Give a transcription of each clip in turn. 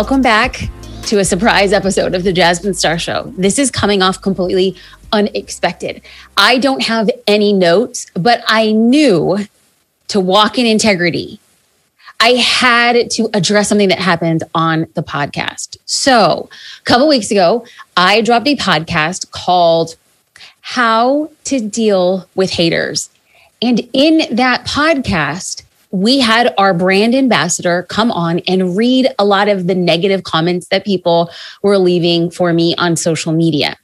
welcome back to a surprise episode of the Jasmine Star Show. This is coming off completely unexpected. I don't have any notes, but I knew to walk in integrity, I had to address something that happened on the podcast. So, a couple weeks ago, I dropped a podcast called How to Deal with Haters. And in that podcast, we had our brand ambassador come on and read a lot of the negative comments that people were leaving for me on social media.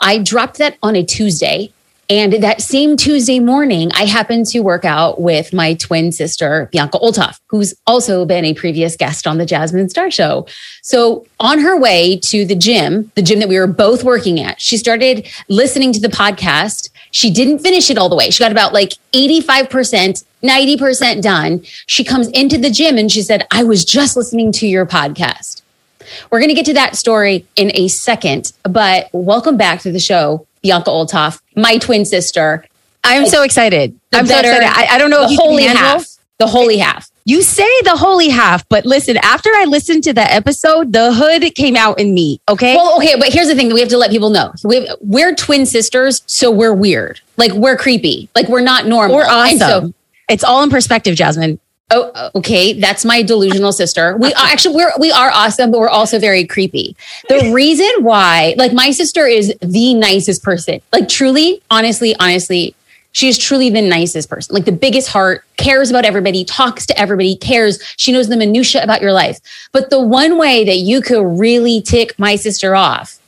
I dropped that on a Tuesday. And that same Tuesday morning, I happened to work out with my twin sister, Bianca Olthoff, who's also been a previous guest on the Jasmine Star Show. So on her way to the gym, the gym that we were both working at, she started listening to the podcast. She didn't finish it all the way. She got about like 85%, 90% done. She comes into the gym and she said, I was just listening to your podcast. We're going to get to that story in a second, but welcome back to the show, Bianca Olthoff, my twin sister. I'm so excited. I'm so excited. I, I don't know if The holy half. The holy half. You say the holy half, but listen, after I listened to that episode, the hood came out in me. Okay. Well, okay, but here's the thing that we have to let people know. We we're twin sisters, so we're weird. Like we're creepy. Like we're not normal. we're awesome. so it's all in perspective, Jasmine. Oh, uh, okay. That's my delusional sister. We are actually we're we are awesome, but we're also very creepy. The reason why, like, my sister is the nicest person. Like, truly, honestly, honestly, she is truly the nicest person. Like the biggest heart, cares about everybody, talks to everybody, cares. She knows the minutia about your life. But the one way that you could really tick my sister off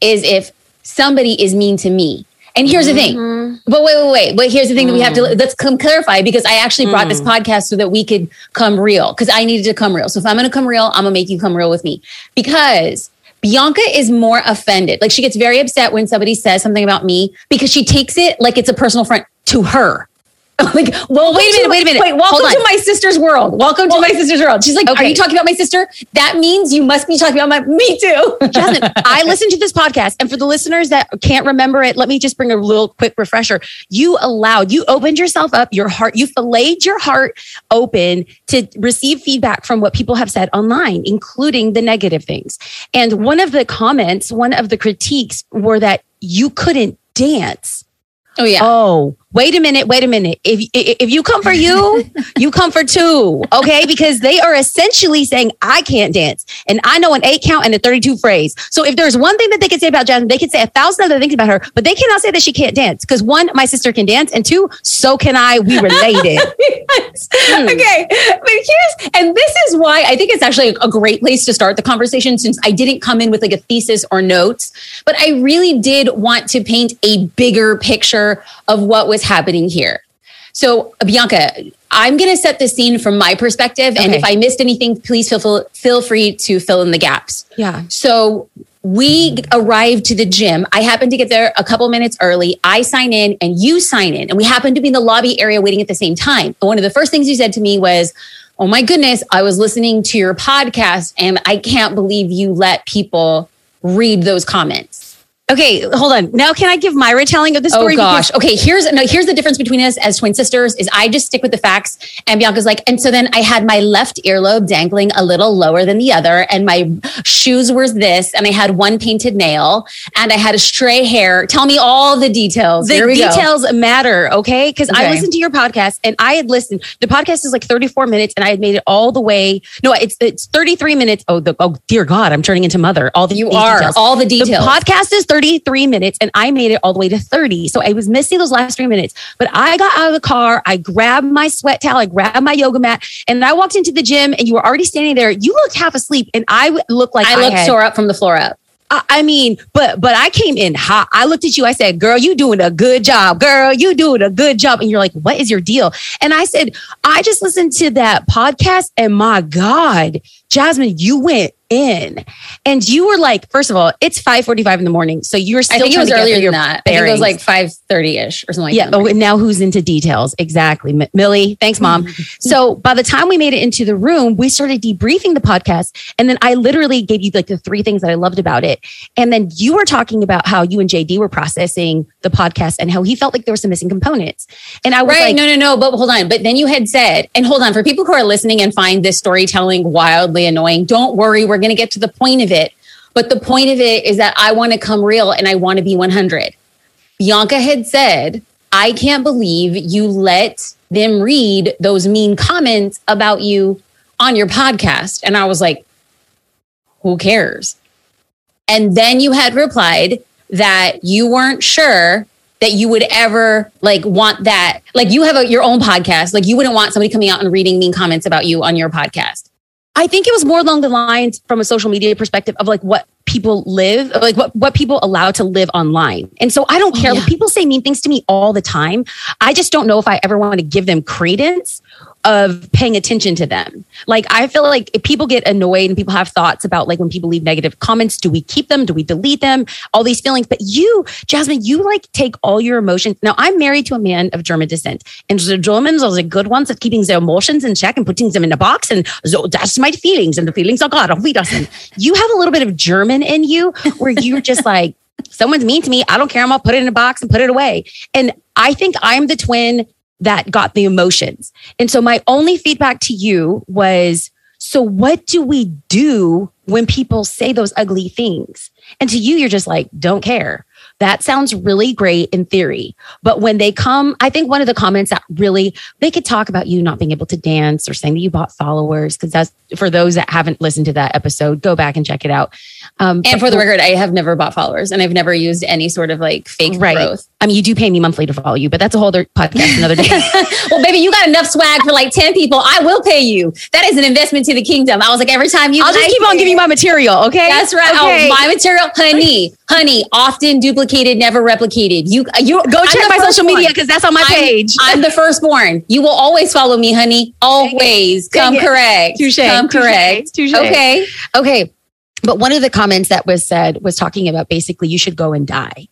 is if somebody is mean to me. And here's the thing. Mm-hmm. But wait, wait, wait. But here's the thing that we have to mm. let's come clarify because I actually brought this mm. podcast so that we could come real because I needed to come real. So if I'm going to come real, I'm going to make you come real with me because Bianca is more offended. Like she gets very upset when somebody says something about me because she takes it like it's a personal front to her. like, well, wait a minute, wait a minute. Wait, welcome to my sister's world. Welcome to my sister's world. She's like, are you talking about my sister? That means you must be talking about my me too. Jasmine, I listened to this podcast, and for the listeners that can't remember it, let me just bring a little quick refresher. You allowed, you opened yourself up, your heart, you filleted your heart open to receive feedback from what people have said online, including the negative things. And one of the comments, one of the critiques were that you couldn't dance. oh yeah. Oh, wait a minute, wait a minute. If if you come for you, you come for two, okay? Because they are essentially saying I can't dance, and I know an eight count and a thirty-two phrase. So if there's one thing that they could say about Jasmine, they could say a thousand other things about her, but they cannot say that she can't dance. Because one, my sister can dance, and two, so can I. We related. Yes. Hmm. Okay. But here's, and this is why I think it's actually a great place to start the conversation since I didn't come in with like a thesis or notes, but I really did want to paint a bigger picture of what was happening here. So, Bianca, I'm going to set the scene from my perspective. And if I missed anything, please feel, feel, feel free to fill in the gaps. yeah. So we arrived to the gym. I happened to get there a couple minutes early. I sign in and you sign in. And we happened to be in the lobby area waiting at the same time. And one of the first things you said to me was, Oh my goodness, I was listening to your podcast and I can't believe you let people read those comments. Okay, hold on. Now, can I give my retelling of the Oh story? gosh. Okay. Here's no, here's the difference between us as twin sisters is I just stick with the facts. And Bianca's like, and so then I had my left earlobe dangling a little lower than the other, and my shoes were this, and I had one painted nail, and I had a stray hair. Tell me all the details. the we go. details matter, okay? Because I listened to your podcast and I had listened. The podcast is like 34 minutes and I had made it all the way. No, it's it's 33 minutes. Oh, the, oh dear God, I'm turning into mother. All the You are details. all the details. The details. podcast is 33 minutes and I made it all the way to 30. So I was missing those last three minutes. But I got out of the car, I grabbed my sweat towel, I grabbed my yoga mat, and I walked into the gym and you were already standing there. You looked half asleep and I looked like I looked had- sore up from the floor up. I I mean, but but I came in hot. I looked at you. I said, "Girl, you doing a good job. Girl, you doing a good job." And you're like, "What is your deal?" And I said, "I just listened to that podcast, and my God, Jasmine, you went in, and you were like, first of all, it's 5:45 in the morning, so you're still I think it was earlier than that. I think it was bearings. like five thirty ish or something like yeah. that. Oh, and now who's into details? Exactly. M- Millie, thanks, mom. so by the time we made it into the room, we started debriefing the podcast. And then I literally gave you like the three things that I loved about it. And then you were talking about how you and JD were processing the podcast and how he felt like there were some missing components. And I was Right. like, no, no, no. But hold on. But then you had said, and hold on, for people who are listening and find this storytelling wildly annoying. Don't worry, we're going to get to the point of it. But the point of it is that I want to come real and I want to be 100. Bianca had said, I can't believe you let them read those mean comments about you on your podcast. And I was like, who cares? And then you had replied that you weren't sure that you would ever like want that. Like you have a, your own podcast. Like you wouldn't want somebody coming out and reading mean comments about you on your podcast. I think it was more along the lines from a social media perspective of like what people live, like what, what people allow to live online. And so I don't care. Oh, yeah. People say mean things to me all the time. I just don't know if I ever want to give them credence of paying attention to them. Like I feel like if people get annoyed and people have thoughts about like when people leave negative comments, do we keep them? Do we delete them? All these feelings. But you, Jasmine, you like take all your emotions. Now I'm married to a man of German descent, and the Germans are the good ones at keeping their emotions in check and putting them in a box. And so that's my feelings, and the feelings are God. We doesn't. You have a little bit of German in you where you're just like. Someone's mean to me. I don't care. I'm gonna put it in a box and put it away. And I think I'm the twin that got the emotions. And so my only feedback to you was so what do we do when people say those ugly things? And to you, you're just like, don't care. That sounds really great in theory. But when they come, I think one of the comments that really, they could talk about you not being able to dance or saying that you bought followers. Cause that's for those that haven't listened to that episode, go back and check it out. Um, and for the record, I have never bought followers and I've never used any sort of like fake right. growth. I mean, you do pay me monthly to follow you, but that's a whole other podcast another day. well, baby, you got enough swag for like 10 people. I will pay you. That is an investment to the kingdom. I was like, every time you, I'll just keep on giving you my material. Okay. That's right. Okay. Oh, my material, honey, honey, often duplicated, never replicated. You, you go check my social media because that's on my page. I'm, I'm, the firstborn. You will always follow me, honey. Always. Come correct. Touche. Come correct. Touche. Okay. Okay. But one of the comments that was said was talking about basically you should go and die.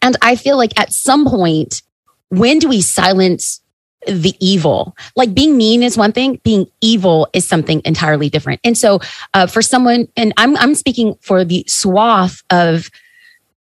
And I feel like at some point, when do we silence the evil? Like being mean is one thing, being evil is something entirely different. And so, uh, for someone, and I'm I'm speaking for the swath of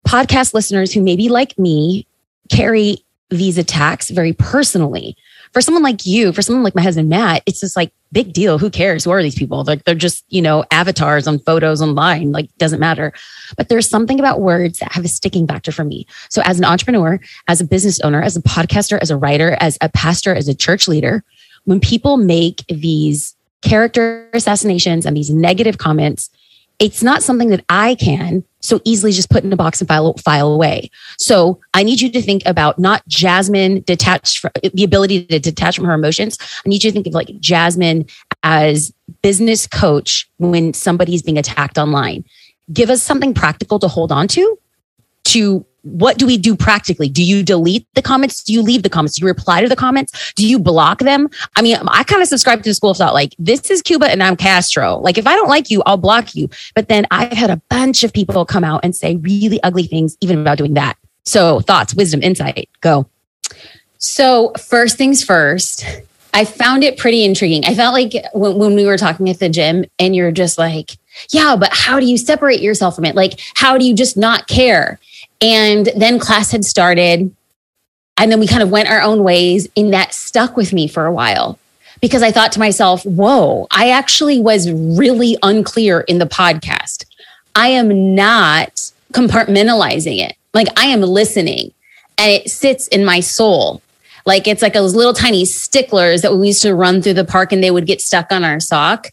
podcast listeners who maybe like me carry these attacks very personally for someone like you, for someone like my husband Matt, it's just like big deal. Who cares? Who are these people? Like they're just, you know, avatars on photos online. Like doesn't matter. But there's something about words that have a sticking factor for me. So as an entrepreneur, as a business owner, as a podcaster, as a writer, as a pastor, as a church leader, when people make these character assassinations and these negative comments, it's not something that I can so easily just put in a box and file, file away. So I need you to think about not Jasmine detached from the ability to detach from her emotions. I need you to think of like Jasmine as business coach when somebody's being attacked online. Give us something practical to hold on to, to what do we do practically? Do you delete the comments? Do you leave the comments? Do you reply to the comments? Do you block them? I mean, I kind of subscribe to the school of thought like this is Cuba and I'm Castro. Like if I don't like you, I'll block you. But then I've had a bunch of people come out and say really ugly things even about doing that. So thoughts, wisdom, insight, go. So first things first, I found it pretty intriguing. I felt like when, when we were talking at the gym and you're just like, yeah, but how do you separate yourself from it? Like, how do you just not care? And then class had started. And then we kind of went our own ways, and that stuck with me for a while because I thought to myself, whoa, I actually was really unclear in the podcast. I am not compartmentalizing it. Like I am listening and it sits in my soul. Like it's like those little tiny sticklers that we used to run through the park and they would get stuck on our sock.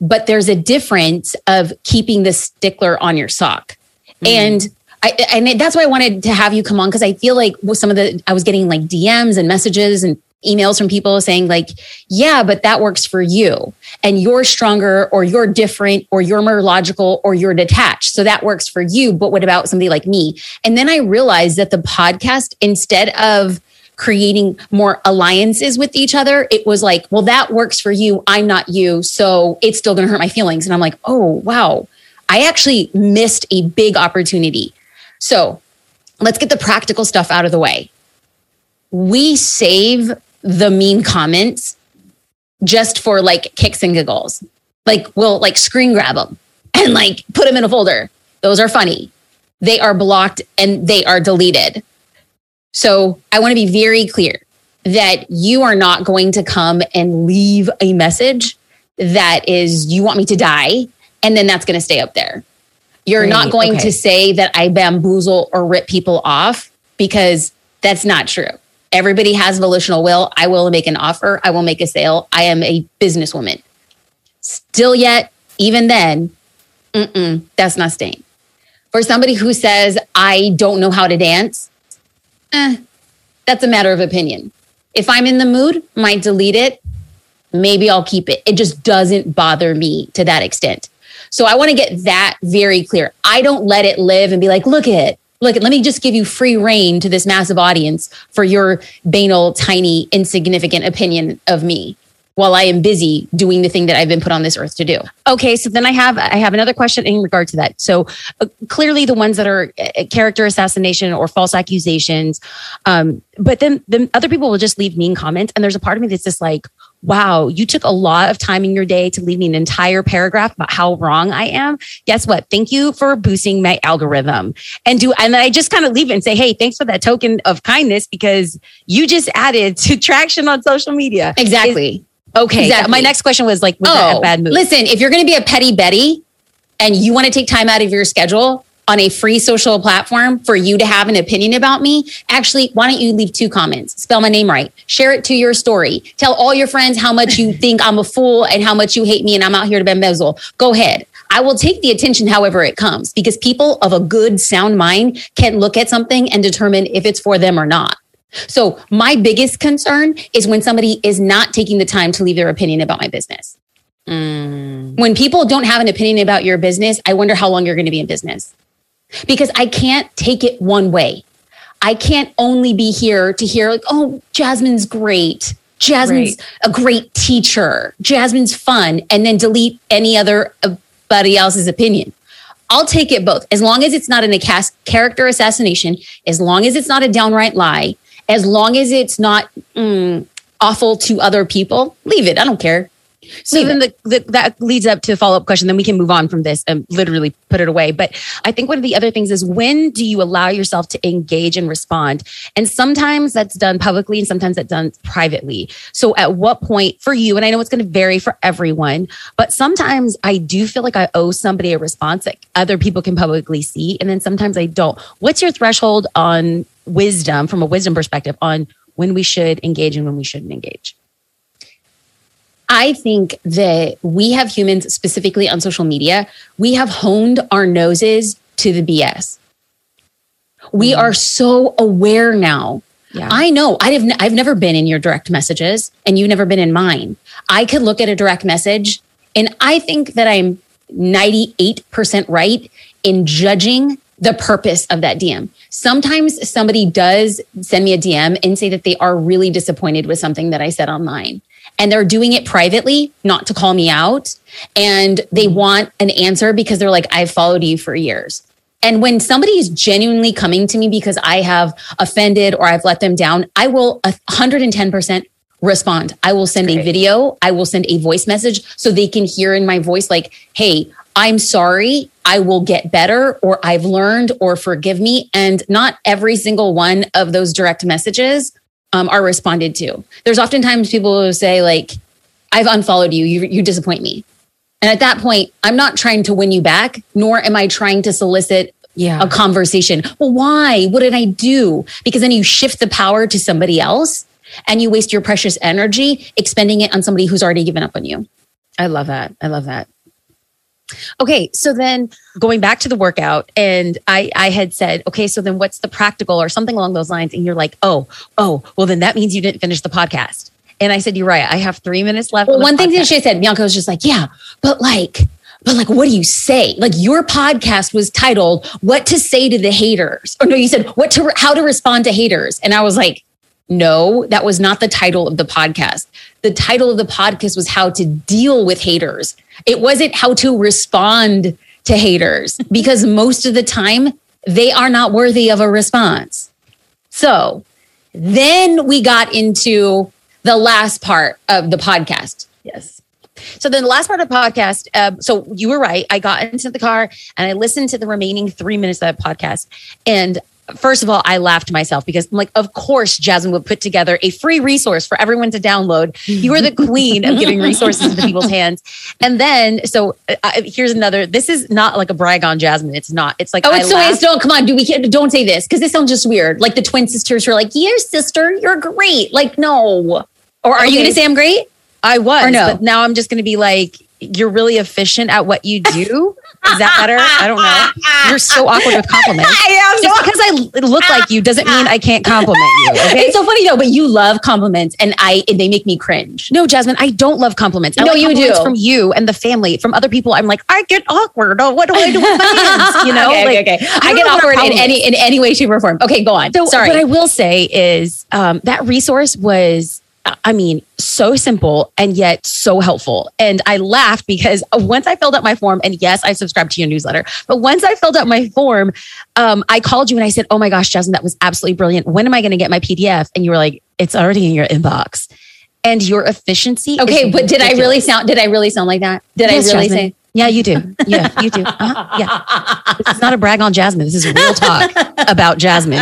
But there's a difference of keeping the stickler on your sock. Mm-hmm. And I, and that's why I wanted to have you come on because I feel like with some of the I was getting like DMs and messages and emails from people saying like, yeah, but that works for you and you're stronger or you're different or you're more logical or you're detached. So that works for you. But what about somebody like me? And then I realized that the podcast, instead of creating more alliances with each other, it was like, well, that works for you. I'm not you. So it's still going to hurt my feelings. And I'm like, oh, wow. I actually missed a big opportunity so let's get the practical stuff out of the way. We save the mean comments just for like kicks and giggles. Like we'll like screen grab them and like put them in a folder. Those are funny. They are blocked and they are deleted. So I want to be very clear that you are not going to come and leave a message that is you want me to die and then that's going to stay up there. You're Right, not going okay. to say that I bamboozle or rip people off because that's not true. Everybody has volitional will. I will make an offer. I will make a sale. I am a businesswoman. Still yet, even then, mm-mm, that's not staying. For somebody who says, I don't know how to dance, eh, that's a matter of opinion. If I'm in the mood, might delete it. Maybe I'll keep it. It just doesn't bother me to that extent. So I want to get that very clear. I don't let it live and be like, look at, it. look let me just give you free reign to this massive audience for your banal, tiny, insignificant opinion of me while I am busy doing the thing that I've been put on this earth to do. Okay, so then I have I have another question in regard to that. So uh, clearly, the ones that are uh, character assassination or false accusations, um, but then then other people will just leave mean comments, and there's a part of me that's just like, wow, you took a lot of time in your day to leave me an entire paragraph about how wrong I am. Guess what? Thank you for boosting my algorithm, and do and then I just kind of leave it and say, hey, thanks for that token of kindness because you just added to traction on social media. Exactly. Okay, Exactly. my next question was like, was that a oh, bad move? Oh, Listen, if you're going to be a petty Betty and you want to take time out of your schedule on a free social platform for you to have an opinion about me, actually, why don't you leave two comments? Spell my name right. Share it to your story. Tell all your friends how much you think I'm a fool and how much you hate me and I'm out here to bamboozle. Go ahead. I will take the attention however it comes because people of a good, sound mind can look at something and determine if it's for them or not. So my biggest concern is when somebody is not taking the time to leave their opinion about my business. Mm. When people don't have an opinion about your business, I wonder how long you're going to be in business. Because I can't take it one way. I can't only be here to hear like, oh, Jasmine's great. Jasmine's a great teacher. Jasmine's fun and then delete any other buddy else's opinion. I'll take it both. As long as it's not an a cas- character assassination, as long as it's not a downright lie, as long as it's not mm, awful to other people, leave it. I don't care. So then the, the, that leads up to a follow up question. Then we can move on from this and literally put it away. But I think one of the other things is when do you allow yourself to engage and respond? And sometimes that's done publicly and sometimes that's done privately. So at what point for you, and I know it's going to vary for everyone, but sometimes I do feel like I owe somebody a response that other people can publicly see. And then sometimes I don't. What's your threshold on wisdom from a wisdom perspective on when we should engage and when we shouldn't engage? I think that we have humans, specifically on social media, we have honed our noses to the BS. We mm-hmm. are so aware now. Yeah. I know I have n- I've never been in your direct messages and you've never been in mine. I could look at a direct message and I think that I'm 98% right in judging the purpose of that DM. Sometimes somebody does send me a DM and say that they are really disappointed with something that I said online. And they're doing it privately, not to call me out. And they mm-hmm. want an answer because they're like, I've followed you for years. And when somebody is genuinely coming to me because I have offended or I've let them down, I will 110% respond. I will send a video, I will send a voice message so they can hear in my voice, like, hey, I'm sorry, I will get better, or I've learned, or forgive me. And not every single one of those direct messages um, are responded to. There's oftentimes people who say, like, I've unfollowed you, you, you disappoint me. And at that point, I'm not trying to win you back, nor am I trying to solicit Yeah. a conversation. Well, why? What did I do? Because then you shift the power to somebody else and you waste your precious energy expending it on somebody who's already given up on you. I love that. I love that. Okay, so then going back to the workout, and I I had said, okay, so then what's the practical or something along those lines? And you're like, oh, oh, well then that means you didn't finish the podcast. And I said, you're right. I have three minutes left. Well, on one thing that she said, Bianca was just like, yeah, but like, but like, what do you say? Like your podcast was titled "What to Say to the Haters," or no, you said "What to How to Respond to Haters," and I was like, no, that was not the title of the podcast. The title of the podcast was "How to Deal with Haters." It wasn't how to respond to haters because most of the time they are not worthy of a response. So then we got into the last part of the podcast. Yes. So then the last part of the podcast, um, so you were right. I got into the car and I listened to the remaining three minutes of that podcast. And first of all, I laughed to myself because like, of course, Jasmine would put together a free resource for everyone to download. You are the queen of giving resources into people's hands. And then, so uh, here's another. This is not like a brag on Jasmine. It's not. It's like, oh, it's so it's don't come on. Do we can't, don't say this because this sounds just weird. Like the twin sisters who are like, "Your sister, you're great." Like, no. Or are okay. you going to say I'm great? I was, or no. but now I'm just going to be like, you're really efficient at what you do. Is that better? I don't know. You're so awkward with compliments. I am. Just because I look like you doesn't mean I can't compliment you. Okay? It's so funny though, but you love compliments, and I and they make me cringe. No, Jasmine, I don't love compliments. I no, like you compliments do from you and the family. From other people, I'm like, I get awkward. Oh, what do I do with my hands? You know, okay, like, okay, okay. I, I get awkward in any in any way, shape, or form. Okay, go on. So, Sorry. What I will say is um, that resource was I mean, so simple and yet so helpful. And I laughed because once I filled out my form, and yes, I subscribed to your newsletter, but once I filled out my form, um, I called you and I said, Oh my gosh, Jasmine, that was absolutely brilliant. When am I going to get my PDF? And you were like, It's already in your inbox. And your efficiency. Okay, but did I really sound? Did I really sound like that? Did yes, I really Jasmine. say? Yeah, you do. Yeah, you do. Uh-huh. Yeah. This is not a brag on Jasmine. This is real talk about Jasmine.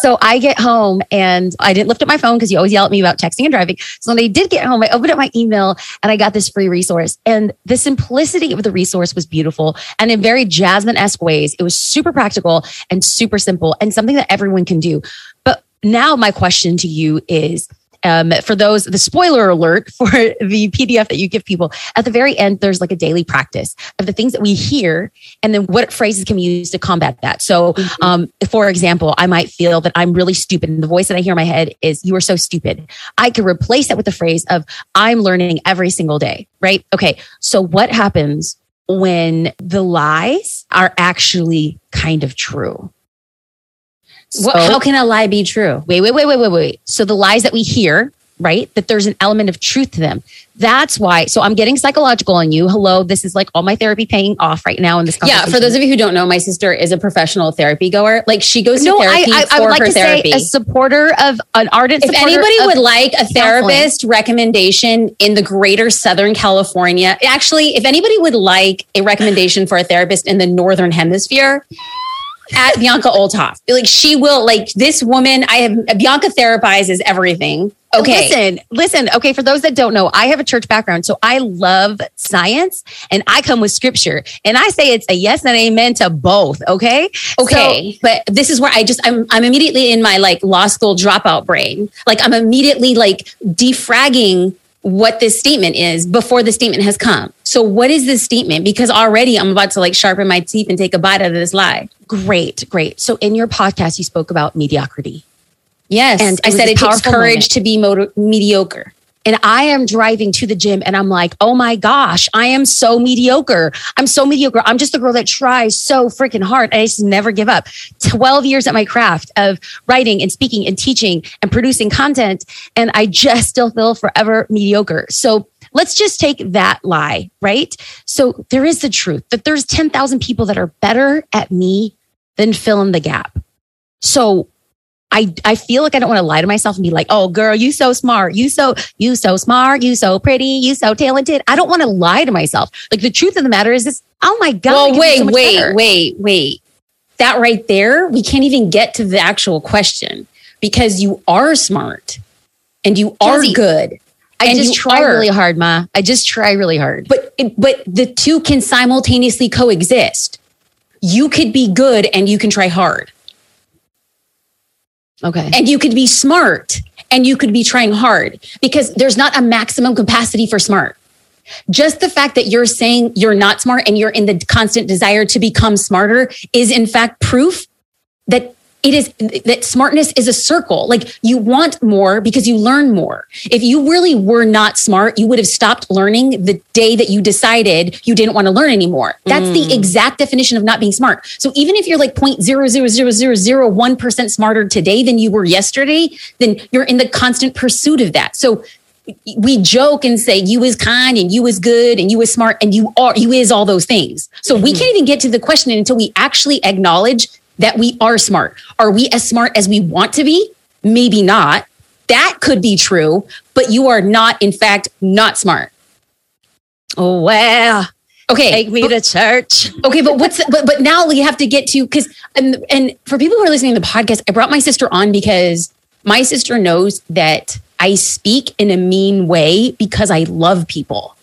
So I get home and I didn't lift up my phone because you always yell at me about texting and driving. So when I did get home, I opened up my email and I got this free resource. And the simplicity of the resource was beautiful. And in very Jasmine esque ways, it was super practical and super simple and something that everyone can do. But now my question to you is, um, for those, the spoiler alert for the PDF that you give people at the very end, there's like a daily practice of the things that we hear and then what phrases can we use to combat that. So, mm-hmm. um, for example, I might feel that I'm really stupid and the voice that I hear in my head is, you are so stupid. I can replace that with the phrase of, I'm learning every single day, right? Okay. So what happens when the lies are actually kind of true? So, how can a lie be true? Wait, wait, wait, wait, wait, wait. So the lies that we hear, right? That there's an element of truth to them. That's why. So I'm getting psychological on you. Hello, this is like all my therapy paying off right now in this. Conversation. Yeah, for those of you who don't know, my sister is a professional therapy goer. Like she goes to therapy I, I, for I would like her to therapy. Say a supporter of an ardent. If anybody would like a therapist counseling. recommendation in the greater Southern California, actually, if anybody would like a recommendation for a therapist in the Northern Hemisphere, at Bianca Olthoff. Like she will like this woman. I have Bianca therapizes everything. Okay. Listen, listen. Okay. For those that don't know, I have a church background. So I love science and I come with scripture and I say it's a yes and amen to both. Okay. Okay. So, but this is where I just, I'm, I'm immediately in my like law school dropout brain. Like I'm immediately like defragging what this statement is before the statement has come. So what is this statement? Because already I'm about to like sharpen my teeth and take a bite out of this lie. Great, great. So in your podcast, you spoke about mediocrity. Yes. And I said it takes courage moment. to be motor- mediocre. And I am driving to the gym and I'm like, oh my gosh, I am so mediocre. I'm so mediocre. I'm just a girl that tries so freaking hard. And I just never give up. 12 years at my craft of writing and speaking and teaching and producing content. And I just still feel forever mediocre. So let's just take that lie, right? So there is the truth that there's 10,000 people that are better at me than fill in the gap. So I, I feel like I don't want to lie to myself and be like, oh girl, you so smart. You so, you so smart. You so pretty. You so talented. I don't want to lie to myself. Like the truth of the matter is this, oh my God. Well, wait, so wait, better. wait, wait. That right there, we can't even get to the actual question because you are smart and you are good. I just try are. really hard, Ma. I just try really hard. But but the two can simultaneously coexist. You could be good and you can try hard. Okay. And you could be smart and you could be trying hard because there's not a maximum capacity for smart. Just the fact that you're saying you're not smart and you're in the constant desire to become smarter is in fact proof that it is that smartness is a circle. Like you want more because you learn more. If you really were not smart, you would have stopped learning the day that you decided you didn't want to learn anymore. That's mm. the exact definition of not being smart. So even if you're like 0.00001% smarter today than you were yesterday, then you're in the constant pursuit of that. So we joke and say you is kind and you is good and you is smart and you are you is all those things. So we mm-hmm. can't even get to the question until we actually acknowledge that we are smart. Are we as smart as we want to be? Maybe not. That could be true, but you are not, in fact, not smart. Oh, well, Okay, take me to church. Okay, but what's the, but but now we have to get to because and and for people who are listening to the podcast, I brought my sister on because my sister knows that I speak in a mean way because I love people.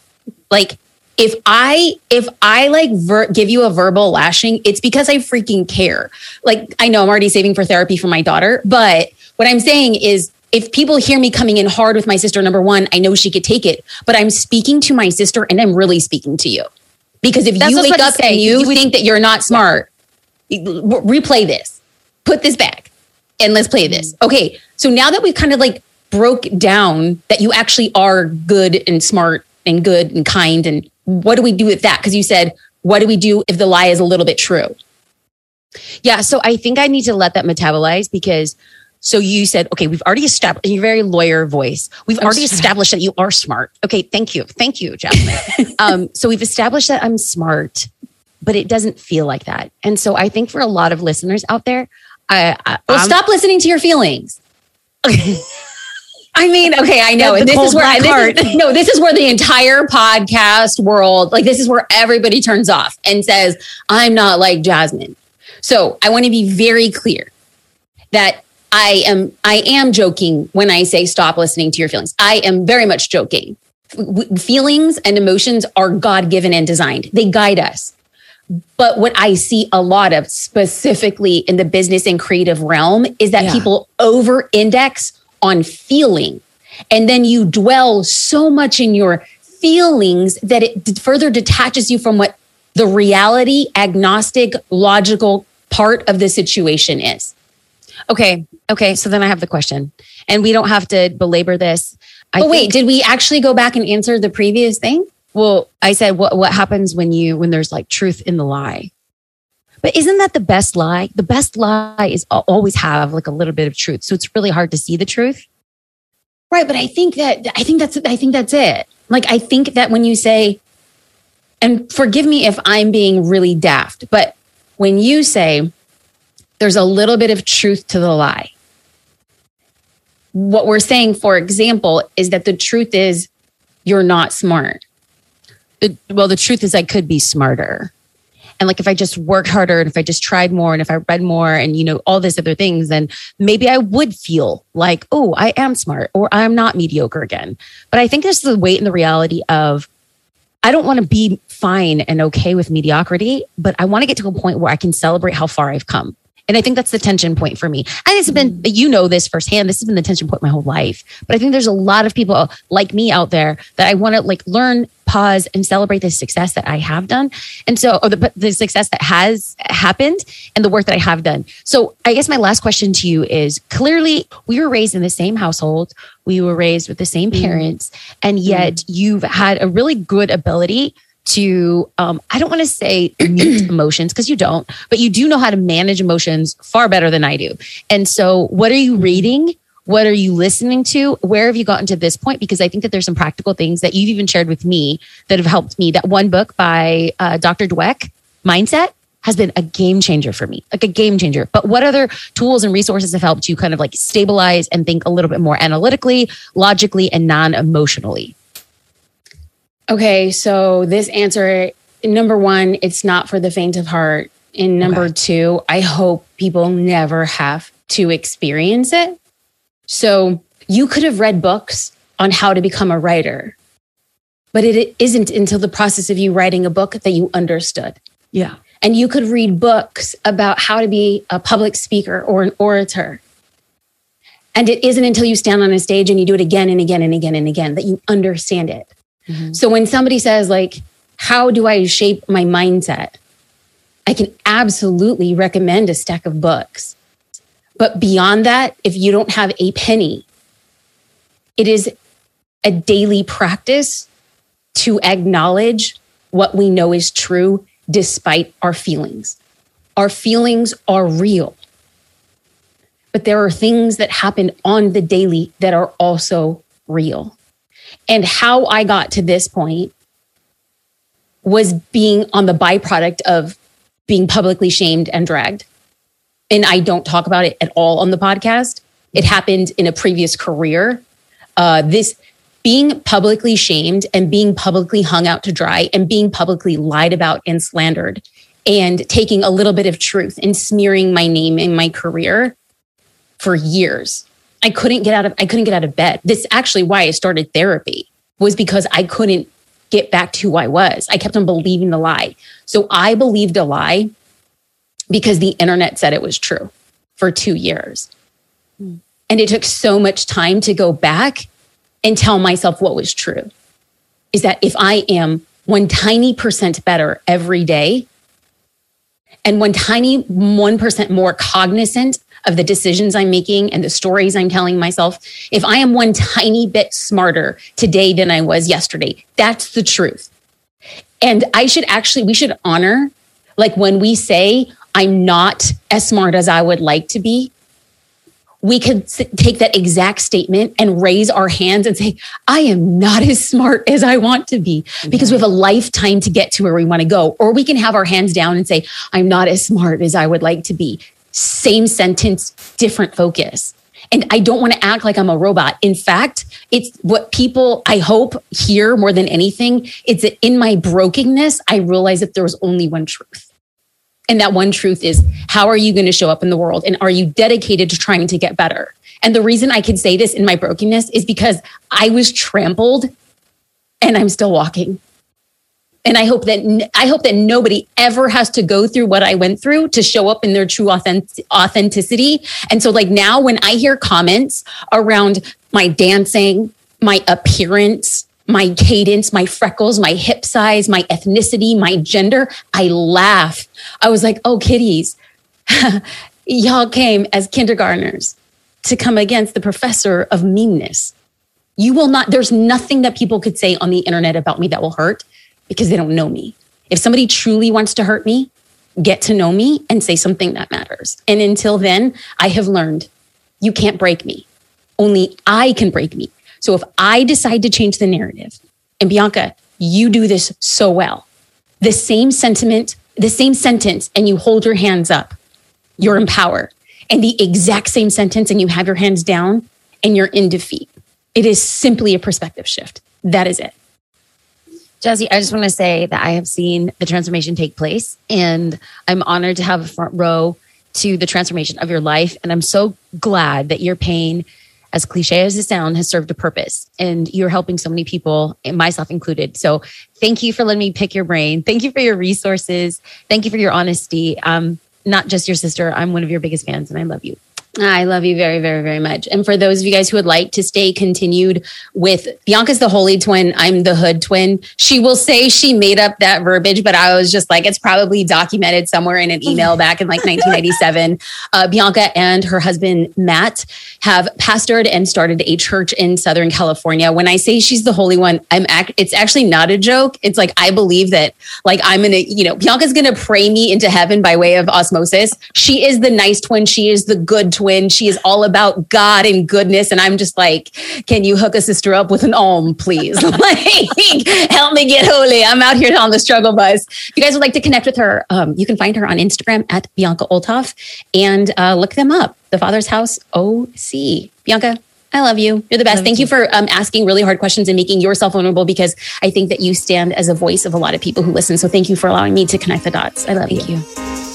Like if I if I like ver- give you a verbal lashing, it's because I freaking care. Like I know I'm already saving for therapy for my daughter, but what I'm saying is if people hear me coming in hard with my sister, number one, I know she could take it, but I'm speaking to my sister and I'm really speaking to you. Because if That's you what I was wake up say. and you You think that you're not smart, replay this, put this back, and let's play this. Mm-hmm. Okay. So now that we've kind of like broke down that you actually are good and smart and good and kind, and what do we do with that? Because you said, what do we do if the lie is a little bit true? Yeah. So I think I need to let that metabolize because so you said, okay, we've already established in your very lawyer voice, we've I'm already established that you are smart. Okay, thank you. Thank you, Jasmine. um, so we've established that I'm smart, but it doesn't feel like that. And so I think for a lot of listeners out there, I, I Well, I'm- stop listening to your feelings. I mean, okay, I know. And this is where black this is- no, this is where the entire podcast world, like this is where everybody turns off and says, I'm not like Jasmine. So I want to be very clear that I am I am joking when I say stop listening to your feelings. I am very much joking. W- Feelings and emotions are God given and designed. They guide us. But what I see a lot of specifically in the business and creative realm is that Yeah. people over index on feeling. And then you dwell so much in your feelings that it further detaches you from what the reality, agnostic, logical part of the situation is. okay. Okay. So then I have the question, and we don't have to belabor this. I But wait, did we actually go back and answer the previous thing? Well, I said what what happens when you when there's like truth in the lie. But isn't that the best lie? The best lie is always have like a little bit of truth. So it's really hard to see the truth. Right, but I think that I think that's I think that's it. Like I think that when you say and forgive me if I'm being really daft, but when you say there's a little bit of truth to the lie. What we're saying for example is that the truth is you're not smart. The- well, the truth is I could be smarter. And like if I just worked harder and if I just tried more and if I read more and you know all these other things, then maybe I would feel like, oh, I am smart or I'm not mediocre again. But I think there's the weight and the reality of I don't want to be fine and okay with mediocrity, but I want to get to a point where I can celebrate how far I've come. And I think that's the tension point for me. And it's been, mm. you know, this firsthand. This has been the tension point my whole life. But I think there's a lot of people like me out there that I want to like learn, pause, and celebrate the success that I have done. And so, or the, the success that has happened and the work that I have done. So I guess my last question to you is clearly we were raised in the same household. We were raised with the same mm. parents. And yet mm. you've had a really good ability to um, i don't want to say mute emotions because you don't but you do know how to manage emotions far better than i do. And so what are you reading? What are you listening to? Where have you gotten to this point? Because i think that there's some practical things that you've even shared with me that have helped me. That one book by uh, dr dweck mindset has been a game changer for me like a game changer. But what other tools and resources have helped you kind of like stabilize and think a little bit more analytically logically and non-emotionally Okay, so this answer number one, it's not for the faint of heart. And number Okay. two, I hope people never have to experience it. So you could have read books on how to become a writer, but it isn't until the process of you writing a book that you understood. yeah And you could read books about how to be a public speaker or an orator. And it isn't until you stand on a stage and you do it again and again and again and again that you understand it. Mm-hmm. So when somebody says, like, how do I shape my mindset? I can absolutely recommend a stack of books. But beyond that, if you don't have a penny, it is a daily practice to acknowledge what we know is true despite our feelings. Our feelings are real. But there are things that happen on the daily that are also real. And how I got to this point was being on the byproduct of being publicly shamed and dragged. And I don't talk about it at all on the podcast. It happened in a previous career. Uh, this being publicly shamed and being publicly hung out to dry and being publicly lied about and slandered and taking a little bit of truth and smearing my name and my career for years. I couldn't get out of I couldn't get out of bed. This actually why I started therapy was because I couldn't get back to who I was. I kept on believing the lie. So I believed a lie because the internet said it was true for 2 years. Hmm. And it took so much time to go back and tell myself what was true. Is that if I am one tiny percent better every day, and one tiny 1% more cognizant of the decisions I'm making and the stories I'm telling myself, if I am one tiny bit smarter today than I was yesterday, that's the truth. And I should actually, we should honor, like when we say, I'm not as smart as I would like to be, we could take that exact statement and raise our hands and say, I am not as smart as I want to be because we have a lifetime to get to where we want to go. Or we can have our hands down and say, I'm not as smart as I would like to be. Same sentence, different focus. And I don't want to act like I'm a robot. In fact, it's what people, I hope, hear more than anything. It's that in my brokenness, I realize that there was only one truth. And that one truth is how are you going to show up in the world? And are you dedicated to trying to get better? And the reason I can say this in my brokenness is because I was trampled and I'm still walking. And I hope that I hope that nobody ever has to go through what I went through to show up in their true authentic, authenticity. And so like now when I hear comments around my dancing, my appearance, my cadence, my freckles, my hip size, my ethnicity, my gender, I laugh. I was like, oh, kiddies, y'all came as kindergartners to come against the professor of meanness. You will not, there's nothing that people could say on the internet about me that will hurt because they don't know me. If somebody truly wants to hurt me, get to know me and say something that matters. And until then, I have learned you can't break me. Only I can break me. So if I decide to change the narrative, and Bianca, you do this so well, the same sentiment, the same sentence, and you hold your hands up, you're in power. And the exact same sentence, and you have your hands down, and you're in defeat. It is simply a perspective shift. That is it. Jazzy, I just want to say that I have seen the transformation take place, and I'm honored to have a front row to the transformation of your life. And I'm so glad that your pain as cliche as it sounds, has served a purpose. And you're helping so many people, myself included. So thank you for letting me pick your brain. Thank you for your resources. Thank you for your honesty. Um, not just your sister. I'm one of your biggest fans and I love you. I love you very, very, very much. And for those of you guys who would like to stay continued with Bianca's the holy twin, I'm the hood twin. She will say she made up that verbiage, but I was just like, it's probably documented somewhere in an email back in like 1997. Uh, Bianca and her husband, Matt, have pastored and started a church in Southern California. When I say she's the holy one, I'm act- it's actually not a joke. It's like, I believe that like I'm going to, you know, Bianca's going to pray me into heaven by way of osmosis. She is the nice twin. She is the good twin twin. She is all about God and goodness. And I'm just like, can you hook a sister up with an om, please? like, help me get holy. I'm out here on the struggle bus. If you guys would like to connect with her, um, you can find her on Instagram at Bianca Olthoff and uh, look them up. The Father's House OC. Bianca, I love you. You're the best. Thank you, you for um, asking really hard questions and making yourself vulnerable because I think that you stand as a voice of a lot of people who listen. So thank you for allowing me to connect the dots. I love thank you. you.